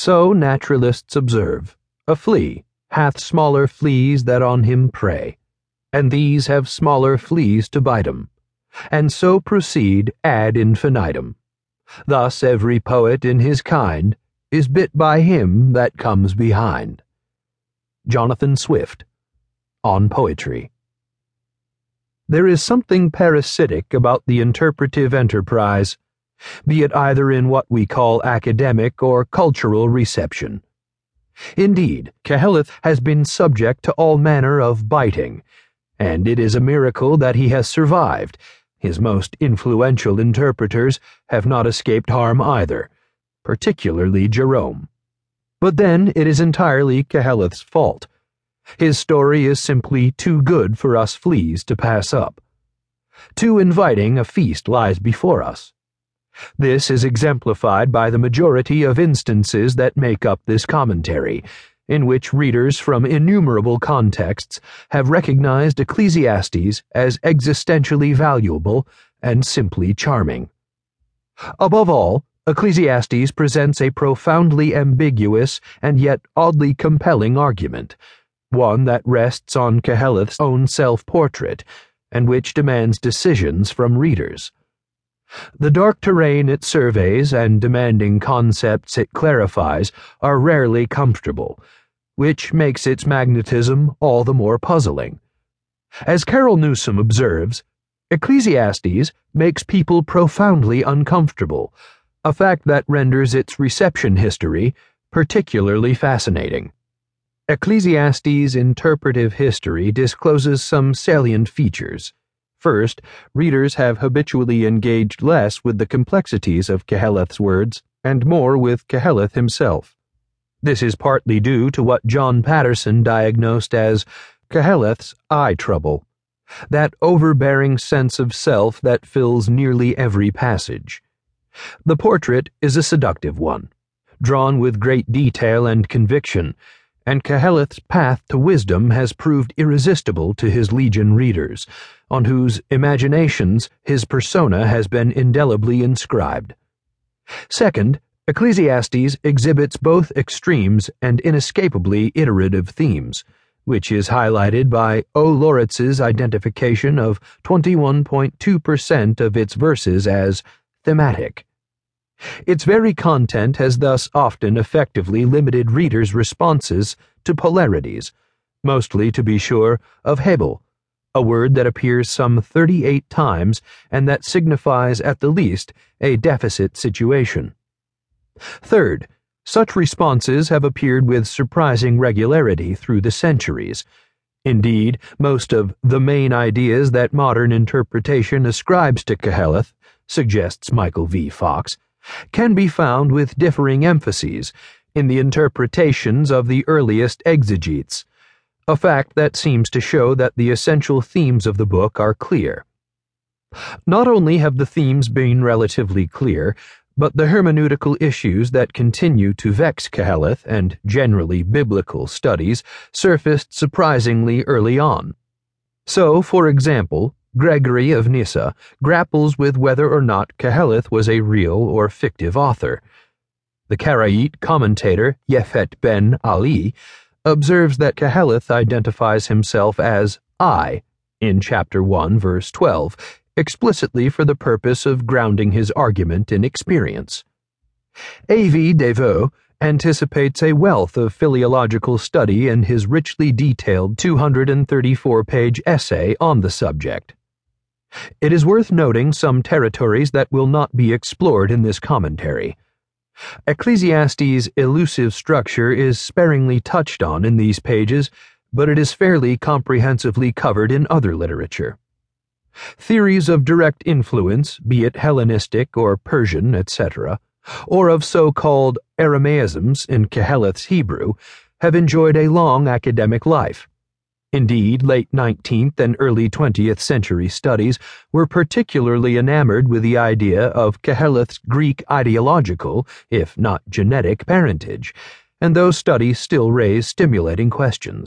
So naturalists observe a flea hath smaller fleas that on him prey, and these have smaller fleas to bite 'em, and so proceed ad infinitum. Thus every poet in his kind is bit by him that comes behind. Jonathan Swift, On Poetry. There is something parasitic about the interpretive enterprise, be it either in what we call academic or cultural reception. Indeed, Qoheleth has been subject to all manner of biting, and it is a miracle that he has survived. His most influential interpreters have not escaped harm either, particularly Jerome. But then it is entirely Qoheleth's fault his story is simply too good for us fleas to pass up. Too inviting a feast lies before us. This is exemplified by the majority of instances that make up this commentary, in which readers from innumerable contexts have recognized Ecclesiastes as existentially valuable and simply charming. Above all, Ecclesiastes presents a profoundly ambiguous and yet oddly compelling argument one that rests on Qoheleth's own self portrait, and which demands decisions from readers. The dark terrain it surveys and demanding concepts it clarifies are rarely comfortable, which makes its magnetism all the more puzzling. As Carol Newsom observes, Ecclesiastes makes people profoundly uncomfortable, a fact that renders its reception history particularly fascinating. Ecclesiastes' interpretive history discloses some salient features. First, readers have habitually engaged less with the complexities of Qoheleth's words and more with Qoheleth himself. This is partly due to what John Patterson diagnosed as Qoheleth's eye trouble, that overbearing sense of self that fills nearly every passage. The portrait is a seductive one, drawn with great detail and conviction and Qoheleth's path to wisdom has proved irresistible to his legion readers, on whose imaginations his persona has been indelibly inscribed. Second, Ecclesiastes exhibits both extremes and inescapably iterative themes, which is highlighted by O. Loretz's identification of 21.2% of its verses as thematic. Its very content has thus often effectively limited readers' responses to polarities, mostly, to be sure, of Hebel, a word that appears some 38 times and that signifies at the least a deficit situation. Third, such responses have appeared with surprising regularity through the centuries. Indeed, most of the main ideas that modern interpretation ascribes to Qoheleth, suggests Michael V. Fox, can be found with differing emphases in the interpretations of the earliest exegetes, a fact that seems to show that the essential themes of the book are clear. Not only have the themes been relatively clear, but the hermeneutical issues that continue to vex Qoheleth and generally biblical studies surfaced surprisingly early on. So, for example, Gregory of Nyssa grapples with whether or not Qoheleth was a real or fictive author. The Karaite commentator Yefet ben Ali observes that Qoheleth identifies himself as I in chapter 1, verse 12, explicitly for the purpose of grounding his argument in experience. A.V. Devaux anticipates a wealth of philological study in his richly detailed 234 page essay on the subject. It is worth noting some territories that will not be explored in this commentary. Ecclesiastes' elusive structure is sparingly touched on in these pages, but it is fairly comprehensively covered in other literature. Theories of direct influence, be it Hellenistic or Persian, etc., or of so called Aramaisms in Qoheleth's Hebrew, have enjoyed a long academic life. Indeed, late 19th and early 20th century studies were particularly enamored with the idea of Qoheleth's Greek ideological, if not genetic, parentage, and those studies still raise stimulating questions.